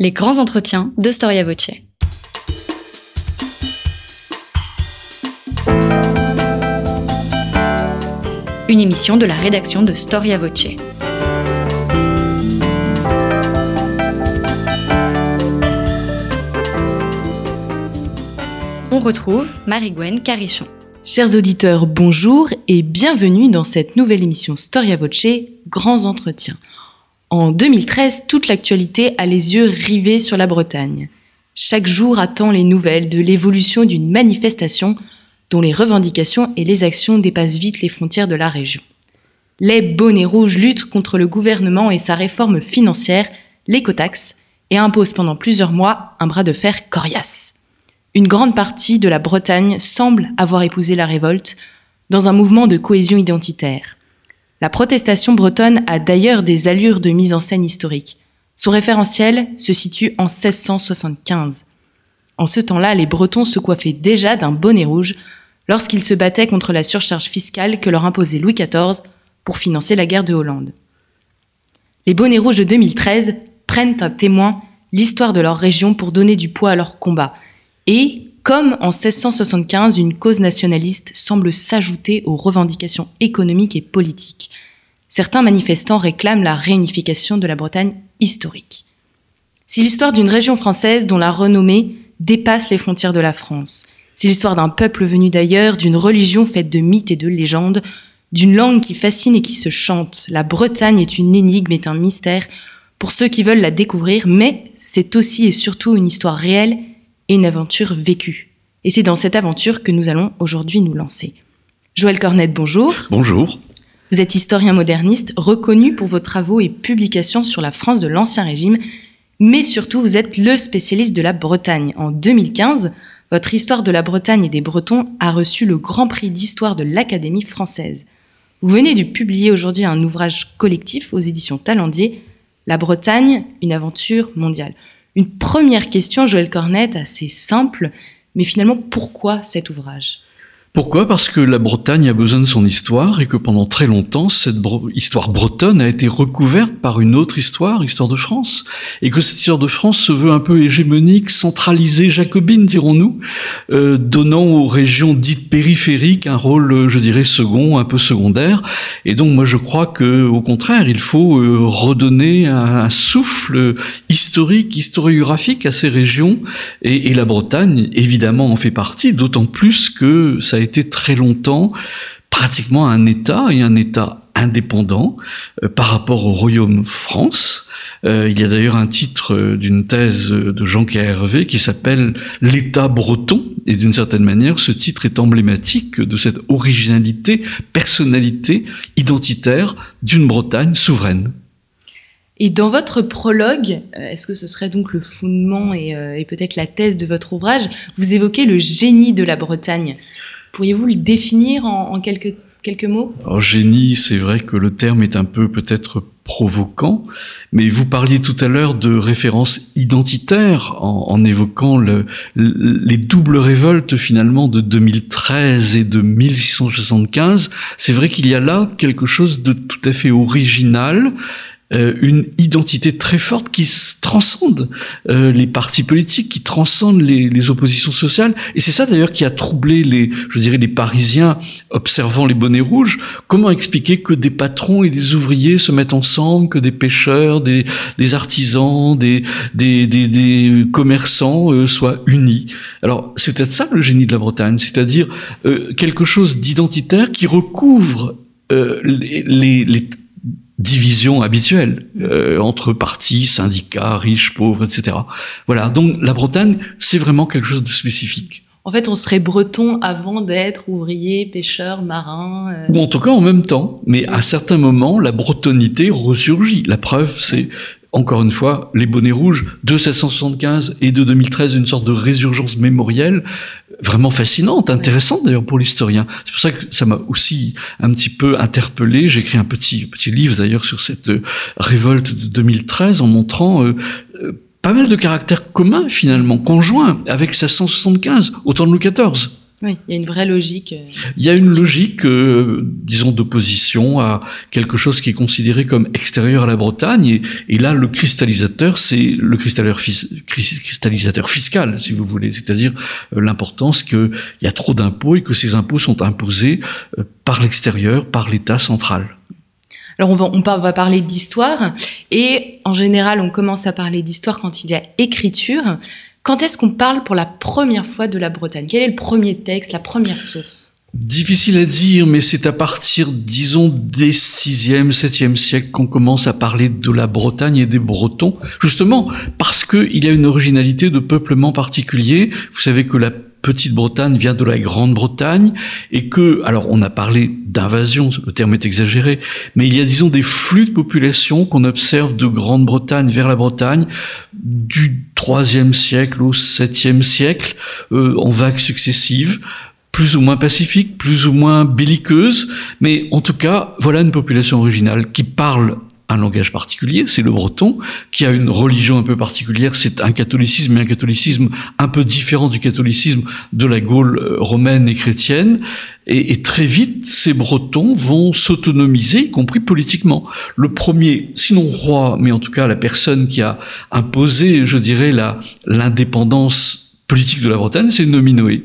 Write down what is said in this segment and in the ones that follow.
Les grands entretiens de Storia Voce. Une émission de la rédaction de Storia Voce. On retrouve Marie-Gwen Carichon. Chers auditeurs, bonjour et bienvenue dans cette nouvelle émission Storia Voce, Grands Entretiens. En 2013, toute l'actualité a les yeux rivés sur la Bretagne. Chaque jour attend les nouvelles de l'évolution d'une manifestation dont les revendications et les actions dépassent vite les frontières de la région. Les bonnets rouges luttent contre le gouvernement et sa réforme financière, l'écotaxe, et imposent pendant plusieurs mois un bras de fer coriace. Une grande partie de la Bretagne semble avoir épousé la révolte dans un mouvement de cohésion identitaire. La protestation bretonne a d'ailleurs des allures de mise en scène historique. Son référentiel se situe en 1675. En ce temps-là, les Bretons se coiffaient déjà d'un bonnet rouge lorsqu'ils se battaient contre la surcharge fiscale que leur imposait Louis XIV pour financer la guerre de Hollande. Les bonnets rouges de 2013 prennent à témoin l'histoire de leur région pour donner du poids à leur combat. Et, comme en 1675, une cause nationaliste semble s'ajouter aux revendications économiques et politiques. Certains manifestants réclament la réunification de la Bretagne historique. C'est l'histoire d'une région française dont la renommée dépasse les frontières de la France. C'est l'histoire d'un peuple venu d'ailleurs, d'une religion faite de mythes et de légendes, d'une langue qui fascine et qui se chante. La Bretagne est une énigme, est un mystère pour ceux qui veulent la découvrir, mais c'est aussi et surtout une histoire réelle et une aventure vécue. Et c'est dans cette aventure que nous allons aujourd'hui nous lancer. Joël Cornette, bonjour. Bonjour. Vous êtes historien moderniste, reconnu pour vos travaux et publications sur la France de l'Ancien Régime, mais surtout vous êtes le spécialiste de la Bretagne. En 2015, votre Histoire de la Bretagne et des Bretons a reçu le Grand Prix d'Histoire de l'Académie française. Vous venez de publier aujourd'hui un ouvrage collectif aux éditions Talendier, La Bretagne, une aventure mondiale. Une première question, Joël Cornette, assez simple, mais finalement, pourquoi cet ouvrage? Pourquoi? Parce que la Bretagne a besoin de son histoire et que pendant très longtemps, cette histoire bretonne a été recouverte par une autre histoire, histoire de France, et que cette histoire de France se veut un peu hégémonique, centralisée, jacobine, dirons-nous, euh, donnant aux régions dites périphériques un rôle, je dirais, second, un peu secondaire. Et donc, moi, je crois que, au contraire, il faut euh, redonner un, un, souffle historique, historiographique à ces régions, et, et la Bretagne, évidemment, en fait partie, d'autant plus que ça a été très longtemps pratiquement un État et un État indépendant euh, par rapport au royaume France. Euh, il y a d'ailleurs un titre euh, d'une thèse de Jean Hervé qui s'appelle L'État breton, et d'une certaine manière, ce titre est emblématique de cette originalité, personnalité identitaire d'une Bretagne souveraine. Et dans votre prologue, est-ce que ce serait donc le fondement et, et peut-être la thèse de votre ouvrage Vous évoquez le génie de la Bretagne? Pourriez-vous le définir en, quelques, quelques mots? Alors, génie, c'est vrai que le terme est un peu peut-être provoquant, mais vous parliez tout à l'heure de références identitaires en, évoquant le, le, les doubles révoltes finalement de 2013 et de 1675. C'est vrai qu'il y a là quelque chose de tout à fait original euh, une identité très forte qui transcende euh, les partis politiques, qui transcende les, les oppositions sociales. Et c'est ça d'ailleurs qui a troublé les, je dirais, les Parisiens observant les bonnets rouges. Comment expliquer que des patrons et des ouvriers se mettent ensemble, que des pêcheurs, des, des artisans, des, des, des, des commerçants euh, soient unis? Alors c'est peut-être ça le génie de la Bretagne, c'est-à-dire euh, quelque chose d'identitaire qui recouvre euh, les, les, division habituelle euh, entre partis, syndicats, riches, pauvres, etc. Voilà, donc la Bretagne, c'est vraiment quelque chose de spécifique. En fait, on serait breton avant d'être ouvrier, pêcheur, marin. Euh... Ou en tout cas en même temps. Mais à certains moments, la bretonité ressurgit. La preuve, c'est encore une fois, les bonnets rouges de 1775 et de 2013, une sorte de résurgence mémorielle vraiment fascinante, intéressante d'ailleurs pour l'historien. C'est pour ça que ça m'a aussi un petit peu interpellé. J'ai écrit un petit petit livre d'ailleurs sur cette euh, révolte de 2013 en montrant euh, pas mal de caractères communs finalement, conjoints avec 1675 au temps de Louis XIV. Oui, il y a une vraie logique. Euh, il y a une logique, euh, disons, d'opposition à quelque chose qui est considéré comme extérieur à la Bretagne. Et, et là, le cristallisateur, c'est le cristallisateur, fiscal, si vous voulez, c'est-à-dire euh, l'importance qu'il y a trop d'impôts et que ces impôts sont imposés par l'extérieur, par l'État central. Alors on va, on va parler d'histoire et en général on commence à parler d'histoire quand il y a écriture. Quand est-ce qu'on parle pour la première fois de la Bretagne? Quel est le premier texte, la première source? Difficile à dire, mais c'est à partir, disons, des 6e, 7e siècles qu'on commence à parler de la Bretagne et des Bretons, justement parce qu'il y a une originalité de peuplement particulier. Vous savez que la Petite-Bretagne vient de la Grande-Bretagne et que, alors on a parlé d'invasion, le terme est exagéré, mais il y a disons des flux de population qu'on observe de Grande-Bretagne vers la Bretagne du IIIe siècle au 7e siècle euh, en vagues successives plus ou moins pacifiques, plus ou moins belliqueuses, mais en tout cas, voilà une population originale qui parle un langage particulier, c'est le breton, qui a une religion un peu particulière, c'est un catholicisme, mais un catholicisme un peu différent du catholicisme de la Gaule euh, romaine et chrétienne. Et, et très vite, ces bretons vont s'autonomiser, y compris politiquement. Le premier, sinon roi, mais en tout cas la personne qui a imposé, je dirais, l'indépendance politique de la Bretagne, c'est Nominoé.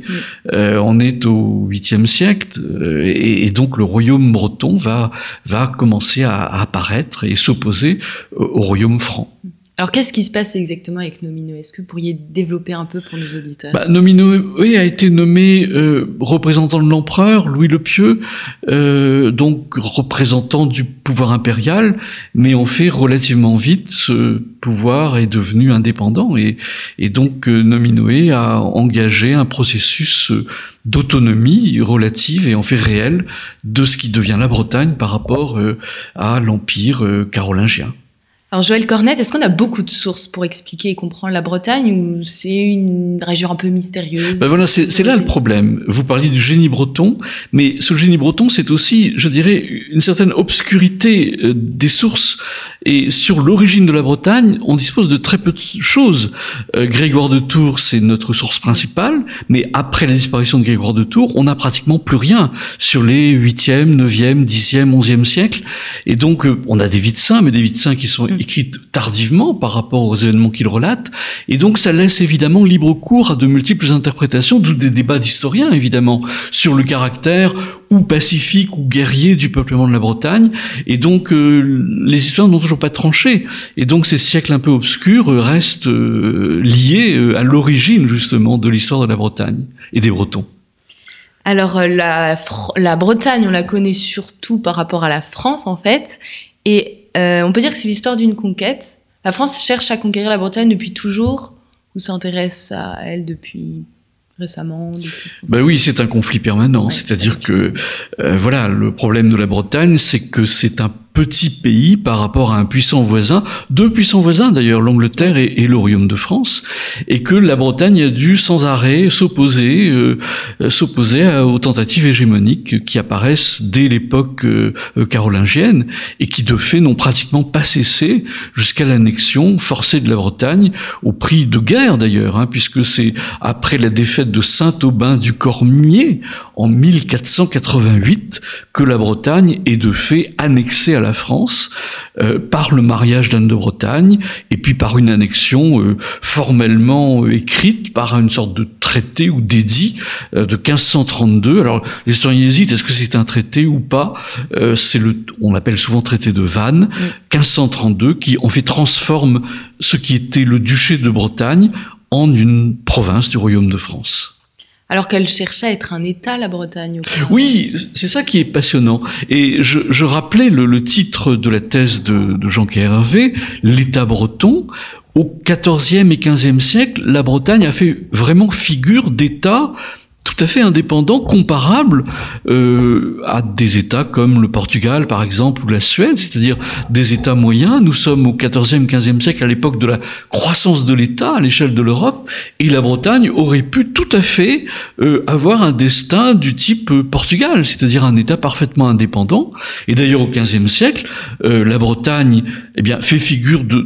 Euh, on est au 8e siècle euh, et, donc le royaume breton va, va commencer à, à apparaître et s'opposer au royaume franc. Alors, qu'est-ce qui se passe exactement avec Nomino? Est-ce que vous pourriez développer un peu pour nos auditeurs? Bah, a été nommé euh, représentant de l'empereur Louis le Pieux, euh, donc représentant du pouvoir impérial, mais en fait relativement vite, ce pouvoir est devenu indépendant et, et donc euh, Nominoé a engagé un processus euh, d'autonomie relative et en fait réelle de ce qui devient la Bretagne par rapport euh, à l'empire carolingien. Alors Joël Cornette, est-ce qu'on a beaucoup de sources pour expliquer et comprendre la Bretagne ou c'est une région un peu mystérieuse ben voilà, c'est là le problème. Vous parliez du génie breton, mais ce génie breton, c'est aussi, je dirais, une certaine obscurité euh, des sources. Et sur l'origine de la Bretagne, on dispose de très peu de choses. Euh, Grégoire de Tours, c'est notre source principale, mais après la disparition de Grégoire de Tours, on n'a pratiquement plus rien sur les 8e, 9e, 10e, 11e siècles. Et donc, euh, on a des vies de saints, mais des vies de saints qui sont mm écrite tardivement par rapport aux événements qu'il relate, et donc ça laisse évidemment libre cours à de multiples interprétations, d'où des débats d'historiens évidemment, sur le caractère ou pacifique ou guerrier du peuplement de la Bretagne, et donc euh, les historiens n'ont toujours pas tranché, et donc ces siècles un peu obscurs euh, restent euh, liés à l'origine justement de l'histoire de la Bretagne et des Bretons. Alors la, la Bretagne, on la connaît surtout par rapport à la France en fait, et euh, on peut dire que c'est l'histoire d'une conquête. La France cherche à conquérir la Bretagne depuis toujours ou s'intéresse à elle depuis récemment Ben oui, c'est un conflit permanent. C'est-à-dire que, euh, voilà, le problème de la Bretagne, c'est que c'est un petit pays par rapport à un puissant voisin, deux puissants voisins d'ailleurs, l'Angleterre et, le Royaume de France, et que la Bretagne a dû sans arrêt s'opposer, euh, s'opposer aux tentatives hégémoniques qui apparaissent dès l'époque euh, carolingienne et qui de fait n'ont pratiquement pas cessé jusqu'à l'annexion forcée de la Bretagne, au prix de guerre d'ailleurs, hein, puisque c'est après la défaite de Saint-Aubin du Cormier en 1488 que la Bretagne est de fait annexée à la France euh, par le mariage d'Anne de Bretagne et puis par une annexion euh, formellement euh, écrite par une sorte de traité ou d'édit de 1532. Alors les historiens hésitent est-ce que c'est un traité ou pas? On l'appelle souvent traité de Vannes 1532 qui en fait transforme ce qui était le duché de Bretagne en une province du royaume de France alors qu'elle cherchait à être un État, la Bretagne. Oui, c'est ça qui est passionnant. Et je, rappelais le, titre de la thèse de, de Jean Hervé, l'État breton. Au XIVe et XVe siècle, la Bretagne a fait vraiment figure d'État tout à fait indépendant, comparable euh, à des États comme le Portugal, par exemple, ou la Suède, c'est-à-dire des États moyens. Nous sommes au XIVe, XVe siècle, à l'époque de la croissance de l'État à l'échelle de l'Europe, et la Bretagne aurait pu tout à fait euh, avoir un destin du type euh, Portugal, c'est-à-dire un État parfaitement indépendant. Et d'ailleurs, au XVe siècle, euh, la Bretagne eh bien, fait figure de,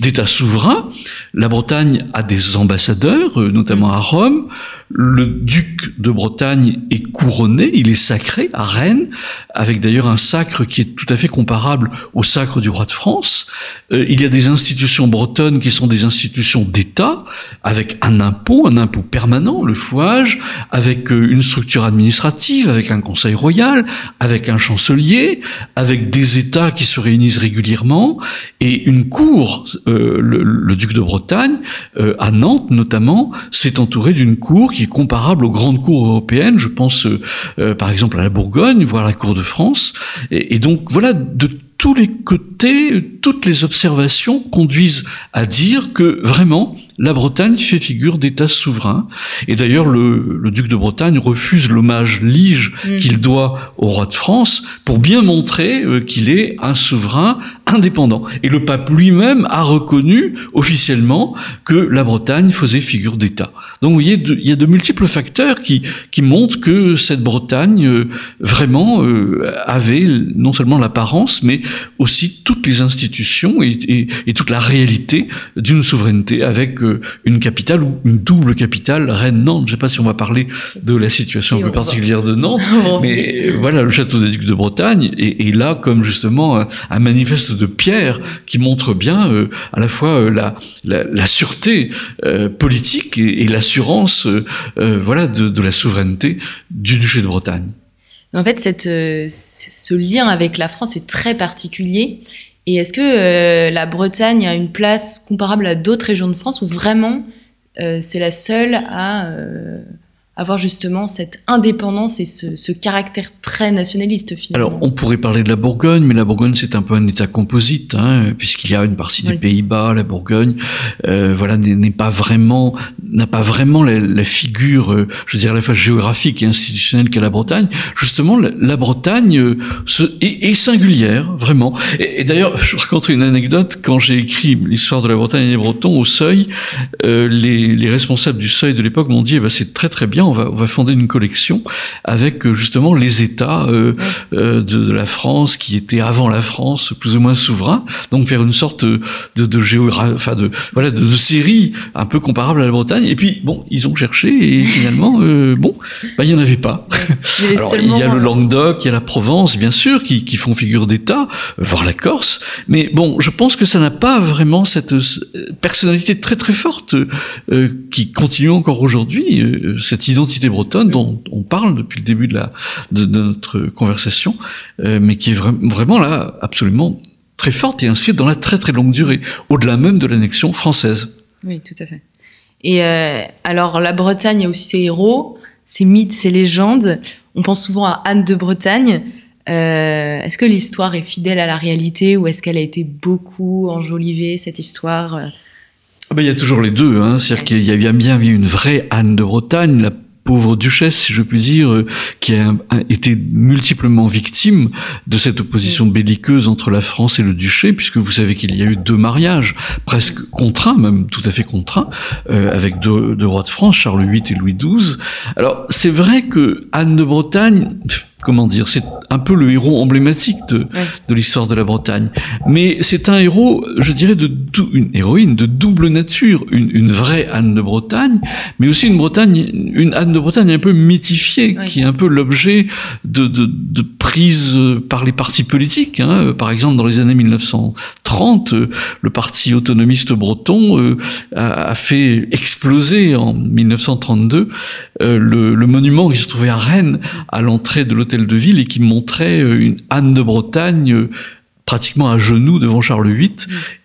d'État souverain. La Bretagne a des ambassadeurs, euh, notamment à Rome. Le duc de Bretagne est couronné, il est sacré à Rennes, avec d'ailleurs un sacre qui est tout à fait comparable au sacre du roi de France. Euh, il y a des institutions bretonnes qui sont des institutions d'État, avec un impôt, un impôt permanent, le fouage, avec euh, une structure administrative, avec un conseil royal, avec un chancelier, avec des États qui se réunissent régulièrement, et une cour, euh, le, le, duc de Bretagne, à Nantes notamment, s'est entouré d'une cour est comparable aux grandes cours européennes, je pense par exemple à la Bourgogne, voire à la cour de France, et donc voilà, de tous les côtés, toutes les observations conduisent à dire que vraiment, la Bretagne fait figure d'État souverain. Et d'ailleurs, le, duc de Bretagne refuse l'hommage lige mm. qu'il doit au roi de France pour bien montrer euh, qu'il est un souverain indépendant. Et le pape lui-même a reconnu officiellement que la Bretagne faisait figure d'État. Donc vous voyez, il y a de multiples facteurs qui, qui montrent que cette Bretagne euh, vraiment euh, avait non seulement l'apparence, mais aussi toutes les institutions et, et, toute la réalité d'une souveraineté avec euh, une capitale ou une double capitale, Rennes-Nantes. Je ne sais pas si on va parler de la situation un peu particulière de Nantes, mais voilà, le château des Ducs de Bretagne est, là comme justement un, manifeste de pierre qui montre bien à la fois la, la, la sûreté politique et, et la l'assurance euh, euh, voilà, de, la souveraineté du duché de Bretagne. En fait, cette, euh, ce lien avec la France est très particulier. Et est-ce que la Bretagne a une place comparable à d'autres régions de France ou vraiment c'est la seule à avoir justement cette indépendance et ce, caractère très nationaliste finalement. Alors on pourrait parler de la Bourgogne, mais la Bourgogne c'est un peu un État composite, hein, puisqu'il y a une partie des Pays-Bas, la Bourgogne, euh, voilà n'est pas vraiment n'a pas vraiment la, figure, euh, je veux dire la fois géographique et institutionnelle qu'est la Bretagne. Justement, la, Bretagne euh, est, singulière vraiment. Et, d'ailleurs, je raconterai une anecdote quand j'ai écrit l'histoire de la Bretagne et des Bretons au Seuil, les, responsables du Seuil de l'époque m'ont dit eh ben, c'est très très bien on va, fonder une collection avec euh, justement les États euh, euh, de, la France qui étaient avant la France plus ou moins souverains, donc faire une sorte de, de géographie, enfin de voilà de, série un peu comparable à la Bretagne. Et puis bon, ils ont cherché et finalement bon, bah, il y en avait pas. Alors il y a le Languedoc, il y a la Provence bien sûr qui, qui font figure d'État, voire la Corse. Mais bon, je pense que ça n'a pas vraiment cette personnalité très très forte qui continue encore aujourd'hui cette identité bretonne dont on parle depuis le début de, la, de, notre conversation, euh, mais qui est vraiment là absolument très forte et inscrite dans la très très longue durée, au-delà même de l'annexion française. Oui, tout à fait. Et euh, alors la Bretagne a aussi ses héros, ses mythes, ses légendes. On pense souvent à Anne de Bretagne. Euh, est-ce que l'histoire est fidèle à la réalité ou est-ce qu'elle a été beaucoup enjolivée, cette histoire ah ben, il y a toujours les deux. Hein. C'est-à-dire qu'il y a bien, bien une vraie Anne de Bretagne, la pauvre duchesse, si je puis dire, euh, qui a, été multiplement victime de cette opposition belliqueuse entre la France et le duché, puisque vous savez qu'il y a eu deux mariages, presque contraints, même tout à fait contraints, euh, avec deux, deux rois de France, Charles VIII et Louis XII. Alors c'est vrai que Anne de Bretagne comment dire, c'est un peu le héros emblématique de, de l'histoire de la Bretagne. Mais c'est un héros, je dirais, de une héroïne de double nature, une, une, vraie Anne de Bretagne, mais aussi une Bretagne, une Anne de Bretagne un peu mythifiée, qui est un peu l'objet de, de, de prise par les partis politiques. Hein. Par exemple, dans les années 1930, le parti autonomiste breton euh, a, a fait exploser en 1932 euh, le, le monument qui se trouvait à Rennes, à l'entrée de de ville et qui montrait euh, une Anne de Bretagne euh, pratiquement à genoux devant Charles VIII.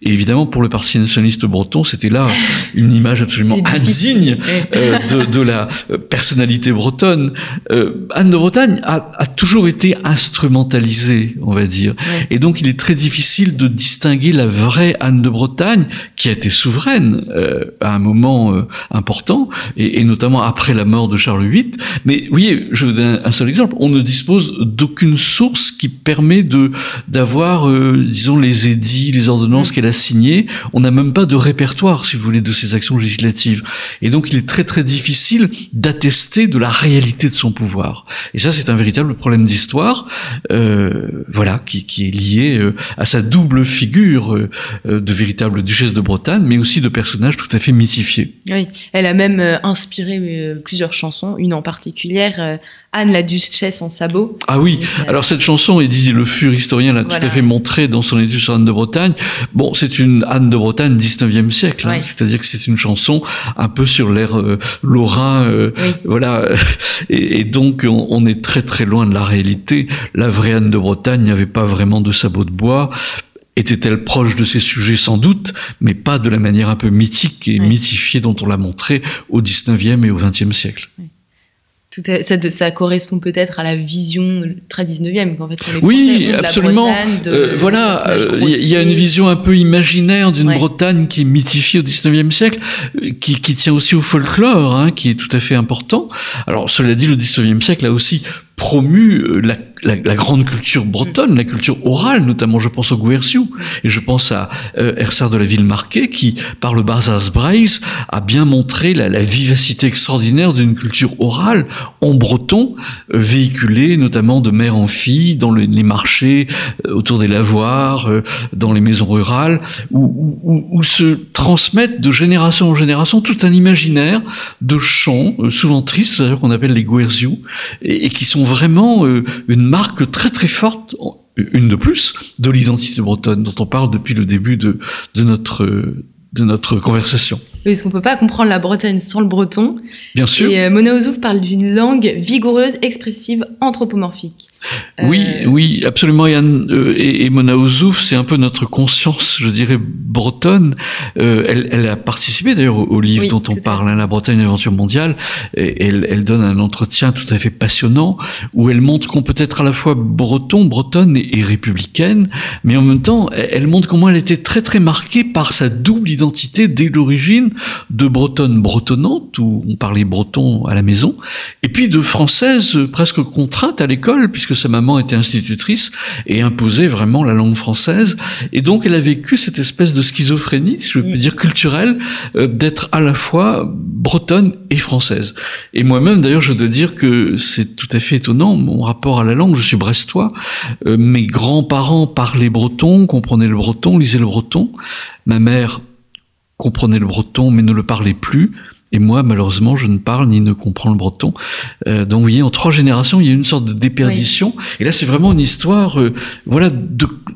Et évidemment, pour le Parti nationaliste breton, c'était là une image absolument indigne euh, de, de, la personnalité bretonne. Euh, Anne de Bretagne a, a, toujours été instrumentalisée, on va dire. Et donc, il est très difficile de distinguer la vraie Anne de Bretagne, qui a été souveraine euh, à un moment euh, important, et, et, notamment après la mort de Charles VIII. Mais vous voyez, je vous donne un seul exemple. On ne dispose d'aucune source qui permet de d'avoir euh, disons, les édits, les ordonnances mm. qu'elle a signées. On n'a même pas de répertoire, si vous voulez, de ces actions législatives. Et donc, il est très très difficile d'attester de la réalité de son pouvoir. Et ça, c'est un véritable problème d'histoire, euh, voilà, qui, qui, est lié euh, à sa double figure de véritable duchesse de Bretagne, mais aussi de personnage tout à fait mythifié. Oui, elle a même inspiré plusieurs chansons, une en particulière Anne la duchesse en sabot. Ah oui, alors cette chanson, et dit Le Fur, historien, l'a tout à fait montré dans son étude sur Anne de Bretagne. Bon, c'est une Anne de Bretagne 19e siècle, hein. c'est-à-dire que c'est une chanson un peu sur l'air euh, lorrain, euh, voilà. Et, donc, on, est très très loin de la réalité. La vraie Anne de Bretagne n'avait pas vraiment de sabot de bois. Était-elle proche de ces sujets? Sans doute, mais pas de la manière un peu mythique et mythifiée dont on l'a montré au 19e et au 20e siècle ça, correspond peut-être à la vision très 19e qu'en fait oui absolument. Euh, voilà euh, il y, a une vision un peu imaginaire d'une Bretagne qui est mythifiée au 19e siècle euh, qui, qui tient aussi au folklore hein, qui est tout à fait important. Alors cela dit le 19e siècle a aussi promu la la, grande culture bretonne, la culture orale, notamment je pense au Guerciou, et je pense à euh, de la Ville Marquée, qui, par le Barzaz Braise, a bien montré la, vivacité extraordinaire d'une culture orale en breton, euh, véhiculée notamment de mère en fille, dans les marchés, euh, autour des lavoirs, euh, dans les maisons rurales, où, où, se transmettent de génération en génération tout un imaginaire de chants, souvent tristes, d'ailleurs qu'on appelle les Guerciou, et, et, qui sont vraiment une marque très très forte, une de plus, de l'identité bretonne dont on parle depuis le début de, de notre de notre conversation. Est-ce qu'on peut pas comprendre la Bretagne sans le breton. Bien sûr. Et euh, Mona Ouzouf parle d'une langue vigoureuse, expressive, anthropomorphique. Oui, euh, oui, absolument. Yann, euh, et, et, Mona Ouzouf, c'est un peu notre conscience, je dirais, bretonne. Euh, elle, elle, a participé d'ailleurs au, livre dont on parle, hein, La Bretagne, une aventure mondiale. Et elle, elle, donne un entretien tout à fait passionnant où elle montre qu'on peut être à la fois breton, bretonne et, républicaine, mais en même temps, elle montre comment elle était très très marquée par sa double identité dès l'origine de bretonne bretonnante, où on parlait breton à la maison, et puis de française presque contrainte à l'école, puisque sa maman était institutrice et imposait vraiment la langue française. Et donc, elle a vécu cette espèce de schizophrénie, si je peux dire culturelle, euh, d'être à la fois bretonne et française. Et moi-même, d'ailleurs, je dois dire que c'est tout à fait étonnant, mon rapport à la langue. Je suis brestois. Euh, mes grands-parents parlaient breton, comprenaient le breton, lisaient le breton. Ma mère comprenait le breton, mais ne le parlait plus. Et moi, malheureusement, je ne parle ni ne comprends le breton. Euh, donc, vous voyez, en trois générations, il y a une sorte de déperdition. Et là, c'est vraiment une histoire, euh, voilà,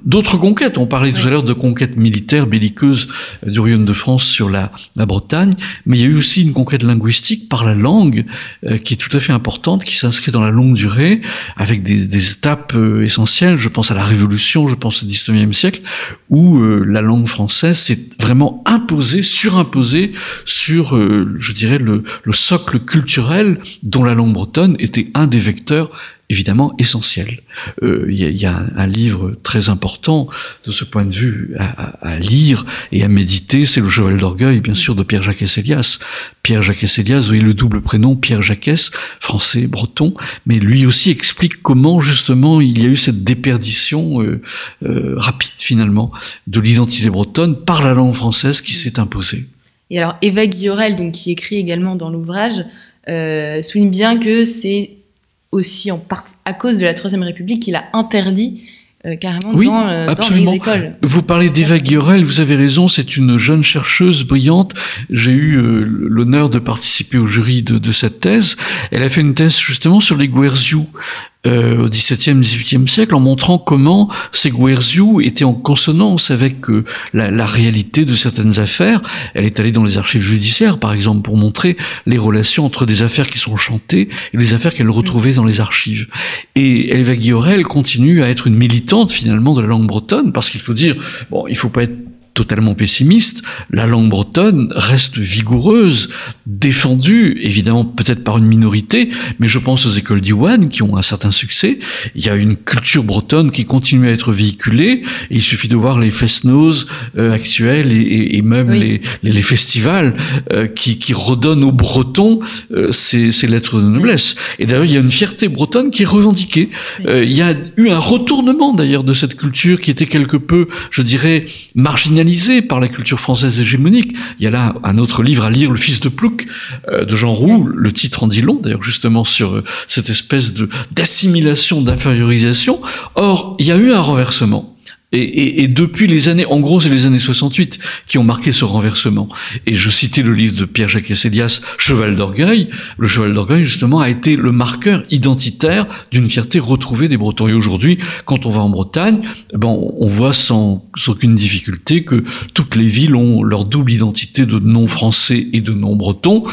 d'autres conquêtes. On parlait tout à l'heure de conquêtes militaires, belliqueuses euh, du Royaume de France sur la, la, Bretagne, mais il y a eu aussi une conquête linguistique par la langue, euh, qui est tout à fait importante, qui s'inscrit dans la longue durée, avec des, des étapes euh, essentielles. Je pense à la Révolution, je pense au XIXe siècle, où la langue française s'est vraiment imposée, surimposée sur je dirais, le, le, socle culturel dont la langue bretonne était un des vecteurs évidemment essentiels. Euh, il y, a, un, livre très important de ce point de vue à, lire et à méditer, c'est le Cheval d'orgueil, bien sûr, de Pierre Jacques Elias. Pierre Jacques Elias, voyez le double prénom, Pierre Jacques, français, breton, mais lui aussi explique comment justement il y a eu cette déperdition euh, euh, rapide finalement de l'identité bretonne par la langue française qui s'est imposée. Et alors, Eva Guillorel, donc, qui écrit également dans l'ouvrage, euh, souligne bien que c'est aussi en partie à cause de la Troisième République qu'il a interdit euh, carrément dans, euh, dans, les écoles. Vous parlez d'Eva Guillorel, vous avez raison, c'est une jeune chercheuse brillante. J'ai eu euh, l'honneur de participer au jury de, de, cette thèse. Elle a fait une thèse justement sur les Guerziou, euh, au XVIIe, XVIIIe siècle, en montrant comment ces guerziou étaient en consonance avec euh, la, réalité de certaines affaires. Elle est allée dans les archives judiciaires, par exemple, pour montrer les relations entre des affaires qui sont chantées et les affaires qu'elle retrouvait dans les archives. Et Elva continue à être une militante finalement de la langue bretonne, parce qu'il faut dire, bon, il faut pas être totalement pessimiste, la langue bretonne reste vigoureuse, défendue, évidemment peut-être par une minorité, mais je pense aux écoles d'Iwan qui ont un certain succès. Il y a une culture bretonne qui continue à être véhiculée. Et il suffit de voir les fest-noz euh, actuels et, et, même les, les, festivals euh, qui, qui redonnent aux Bretons euh, ces, ces, lettres de noblesse. Et d'ailleurs, il y a une fierté bretonne qui est revendiquée. il y a eu un retournement d'ailleurs de cette culture qui était quelque peu, je dirais, marginalisée par la culture française hégémonique. Il y a là un autre livre à lire, Le Fils de Plouc, euh, de Jean Roux. Le titre en dit long, d'ailleurs, justement, sur euh, cette espèce d'assimilation, d'infériorisation. Or, il y a eu un renversement. Et, et, et, depuis les années, en gros, c'est les années 68 qui ont marqué ce renversement. Et je citais le livre de Pierre-Jacques Esselias, Cheval d'orgueil. Le cheval d'orgueil, justement, a été le marqueur identitaire d'une fierté retrouvée des Bretons. Et aujourd'hui, quand on va en Bretagne, bon, on voit sans, sans, aucune difficulté que toutes les villes ont leur double identité de non français et de non breton,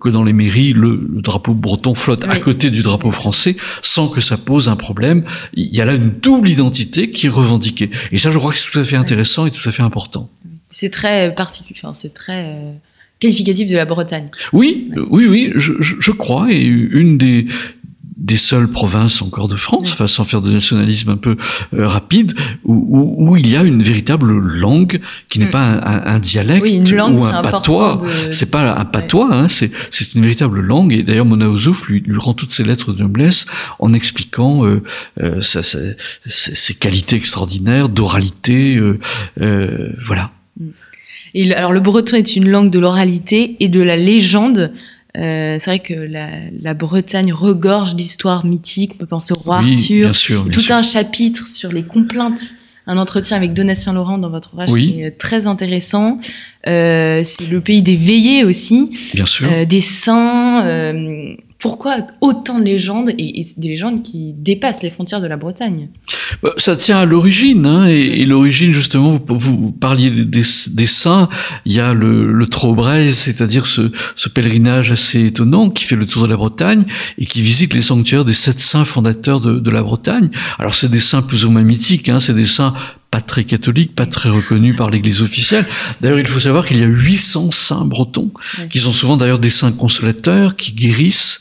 que dans les mairies, le, le drapeau breton flotte à côté du drapeau français sans que ça pose un problème. Il y a là une double identité qui est revendiquée. Et ça, je crois que c'est tout à fait intéressant et tout à fait important. C'est très particulier, enfin, c'est très euh, qualificatif de la Bretagne. Oui, oui, oui, je, je, je crois. Et une des, des seules provinces encore de France, enfin, sans faire de nationalisme un peu euh, rapide, où, où, où, il y a une véritable langue qui n'est mm. pas un, un, dialecte oui, langue, ou un patois. De... C'est pas un patois, ouais. hein, c'est c'est une véritable langue. Et d'ailleurs, Mona Ozouf lui, lui rend toutes ses lettres de noblesse en expliquant euh, euh, sa, sa, ses qualités extraordinaires d'oralité, euh, euh, voilà. Mm. Et alors, le breton est une langue de l'oralité et de la légende. Euh, c'est vrai que la, la Bretagne regorge d'histoires mythiques. On peut penser au roi oui, Arthur. Bien sûr, bien Tout sûr. un chapitre sur les complaintes. Un entretien avec Donatien Laurent dans votre ouvrage Oui. qui est très intéressant. Euh, c'est le pays des veillées aussi, Bien sûr. euh, des saints. Pourquoi autant de légendes et, et des légendes qui dépassent les frontières de la Bretagne? Bah, Ça tient à l'origine, hein, et, et l'origine justement, vous, parliez des, des, saints, il y a le, le Traubraise, c'est-à-dire ce, ce, pèlerinage assez étonnant qui fait le tour de la Bretagne et qui visite les sanctuaires des sept saints fondateurs de, de la Bretagne. Alors c'est des saints plus ou moins mythiques, hein, c'est des saints pas très catholiques, pas très reconnus par l'Église officielle. D'ailleurs, il faut savoir qu'il y a 800 saints bretons, qui sont souvent d'ailleurs des saints consolateurs, qui guérissent.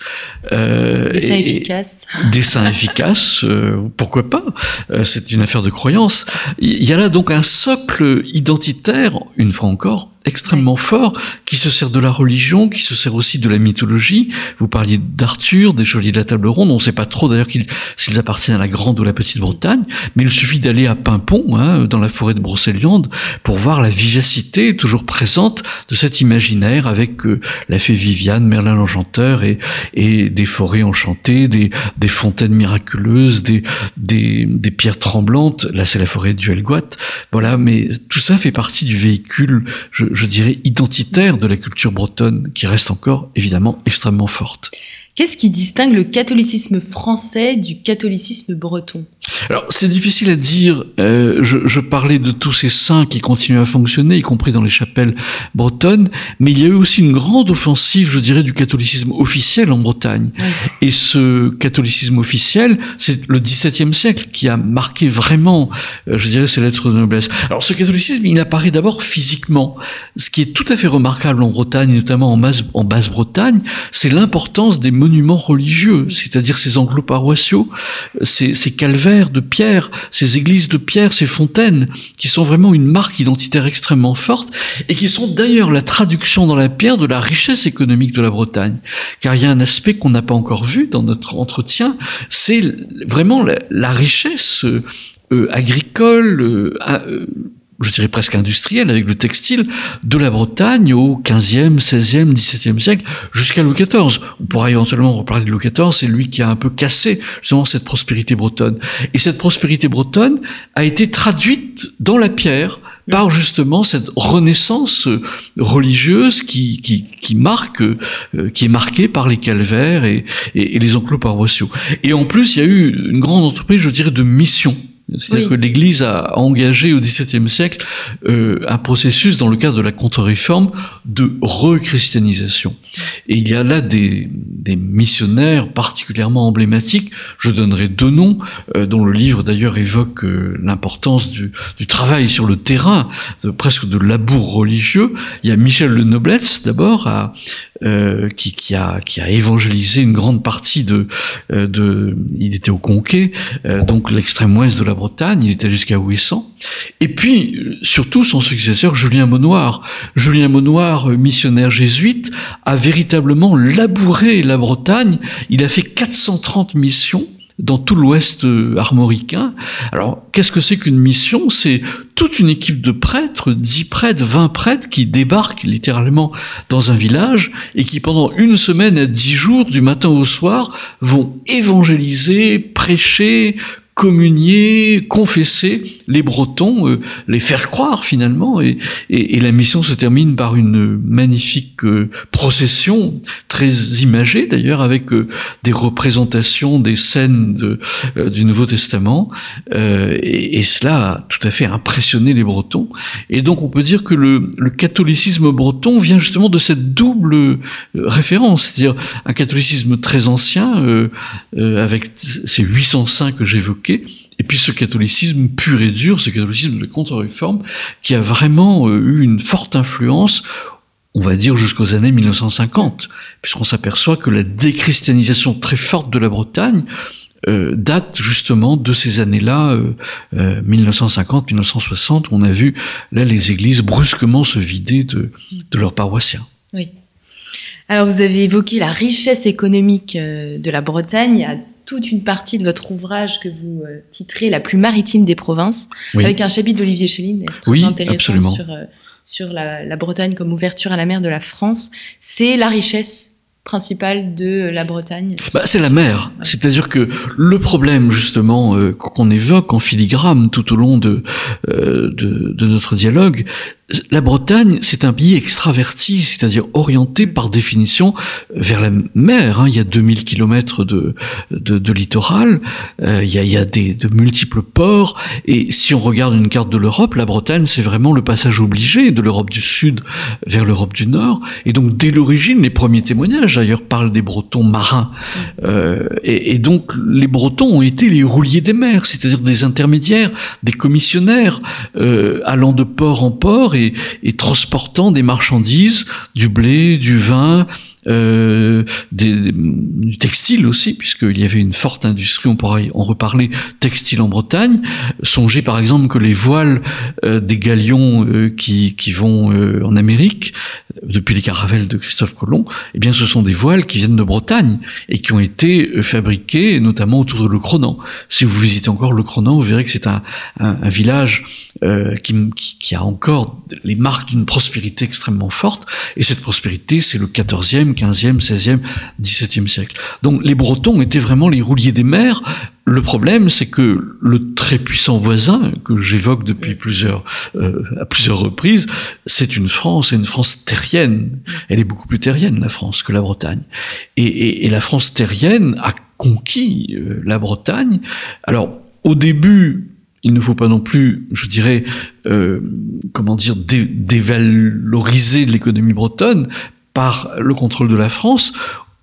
Euh, Des saints et- efficaces. des saints efficaces, euh, pourquoi pas Euh, C'est une affaire de croyance. Il y a là donc un socle identitaire, une fois encore, extrêmement fort, qui se sert de la religion, qui se sert aussi de la mythologie. Vous parliez d'Arthur, des Chevaliers de la Table Ronde. On ne sait pas trop d'ailleurs s'ils appartiennent à la Grande ou la Petite Bretagne, mais il suffit d'aller à Pimpon, hein, dans la forêt de Brocéliande, pour voir la vivacité toujours présente de cet imaginaire avec euh, la fée Viviane, Merlin l'Enchanteur et, et des forêts enchantées, des, des fontaines miraculeuses, des, des, des pierres tremblantes. Là, c'est la forêt du Helgoat. Voilà, mais tout ça fait partie du véhicule, je, dirais, identitaire de la culture bretonne, qui reste encore évidemment extrêmement forte. Qu'est-ce qui distingue le catholicisme français du catholicisme breton? Alors, c'est difficile à dire. Euh, je, je, parlais de tous ces saints qui continuent à fonctionner, y compris dans les chapelles bretonnes, mais il y a eu aussi une grande offensive, je dirais, du catholicisme officiel en Bretagne. Oui. Et ce catholicisme officiel, c'est le XVIIe siècle qui a marqué vraiment, euh, je dirais, ces lettres de noblesse. Alors, ce catholicisme, il apparaît d'abord physiquement. Ce qui est tout à fait remarquable en Bretagne, notamment en, Mas- en Basse-Bretagne, c'est l'importance des monuments religieux, c'est-à-dire ces enclos paroissiaux, ces, ces calvaires de pierre, ces églises de pierre, ces fontaines, qui sont vraiment une marque identitaire extrêmement forte et qui sont d'ailleurs la traduction dans la pierre de la richesse économique de la Bretagne. Car il y a un aspect qu'on n'a pas encore vu dans notre entretien, c'est vraiment la, richesse euh, agricole, euh, euh, je dirais presque industrielle, avec le textile de la Bretagne au 15e, 16e, 17e siècle, jusqu'à Louis XIV. On pourra éventuellement reparler de Louis XIV, c'est lui qui a un peu cassé justement cette prospérité bretonne. Et cette prospérité bretonne a été traduite dans la pierre par justement cette renaissance religieuse qui, qui, qui marque, euh, qui est marquée par les calvaires et, et les enclos paroissiaux. Et en plus, il y a eu une grande entreprise, je dirais, de mission c'est-à-dire oui. que l'Église a engagé au XVIIe siècle euh, un processus dans le cadre de la contre-réforme de rechristianisation. Et il y a là des, des missionnaires particulièrement emblématiques. Je donnerai deux noms, euh, dont le livre d'ailleurs évoque euh, l'importance du, du, travail sur le terrain, de, presque de labour religieux. Il y a Michel Le Noblesse d'abord, à, euh, qui, qui, a, qui a évangélisé une grande partie de, euh, de il était au Conquet, euh, donc l'extrême ouest de la Bretagne, il était jusqu'à Ouessant. Et puis surtout son successeur Julien Monoir. Julien Monoir, missionnaire jésuite, a véritablement labouré la Bretagne. Il a fait 430 missions dans tout l'Ouest euh, armoricain. Alors, qu'est-ce que c'est qu'une mission? C'est toute une équipe de prêtres, 10 prêtres, 20 prêtres qui débarquent littéralement dans un village et qui pendant une semaine à 10 jours, du matin au soir, vont évangéliser, prêcher, communier, confesser les Bretons, euh, les faire croire finalement. Et, et, et, la mission se termine par une magnifique euh, procession, très imagée d'ailleurs, avec euh, des représentations des scènes de, du Nouveau Testament. Et, et, cela a tout à fait impressionné les Bretons. Et donc on peut dire que le, le catholicisme breton vient justement de cette double référence, c'est-à-dire un catholicisme très ancien, avec ces 800 saints que j'évoquais, et puis ce catholicisme pur et dur, ce catholicisme de contre-réforme, qui a vraiment euh, eu une forte influence on va dire jusqu'aux années 1950, puisqu'on s'aperçoit que la déchristianisation très forte de la Bretagne euh, date justement de ces années-là, euh, euh, 1950-1960, où on a vu là les églises brusquement se vider de, de leurs paroissiens. Oui. Alors vous avez évoqué la richesse économique de la Bretagne à toute une partie de votre ouvrage que vous euh, titrez La plus maritime des provinces, Oui. avec un chapitre d'Olivier Chéline très Oui, intéressant absolument. sur, euh, sur la, la Bretagne comme ouverture à la mer de la France. C'est la richesse principale de la Bretagne. Bah, c'est la mer. Ouais. C'est-à-dire que le problème, justement, euh, qu'on évoque en filigrane tout au long de, euh, de, de notre dialogue, la Bretagne, c'est un pays extraverti, c'est-à-dire orienté par définition vers la mer. hein. Il y a 2000 kilomètres de, de, de littoral, euh, il y a, il y a des, de multiples ports, et si on regarde une carte de l'Europe, la Bretagne, c'est vraiment le passage obligé de l'Europe du Sud vers l'Europe du Nord. Et donc, dès l'origine, les premiers témoignages, d'ailleurs, parlent des Bretons marins. Euh, et, et donc, les Bretons ont été les rouliers des mers, c'est-à-dire des intermédiaires, des commissionnaires, euh, allant de port en port et transportant des marchandises, du blé, du vin, euh, des, du textile aussi, puisqu'il y avait une forte industrie, on pourra y- en reparler, textile en Bretagne. Songez par exemple que les voiles euh, des galions euh, qui, qui vont euh, en Amérique, depuis les caravelles de Christophe Colomb, eh bien ce sont des voiles qui viennent de Bretagne et qui ont été fabriquées notamment autour de Le Cronan. Si vous visitez encore Le Cronan, vous verrez que c'est un, un, un village qui, qui, qui a encore les marques d'une prospérité extrêmement forte. Et cette prospérité, c'est le 14e, 15e, 16e, 17e siècle. Donc les Bretons étaient vraiment les rouliers des mers. Le problème, c'est que le très puissant voisin que j'évoque depuis plusieurs euh, à plusieurs reprises, c'est une France, et une France terrienne. Elle est beaucoup plus terrienne la France que la Bretagne. Et, la France terrienne a conquis euh, la Bretagne. Alors au début, il ne faut pas non plus, je dirais, euh, comment dire, dé- dévaloriser l'économie bretonne par le contrôle de la France.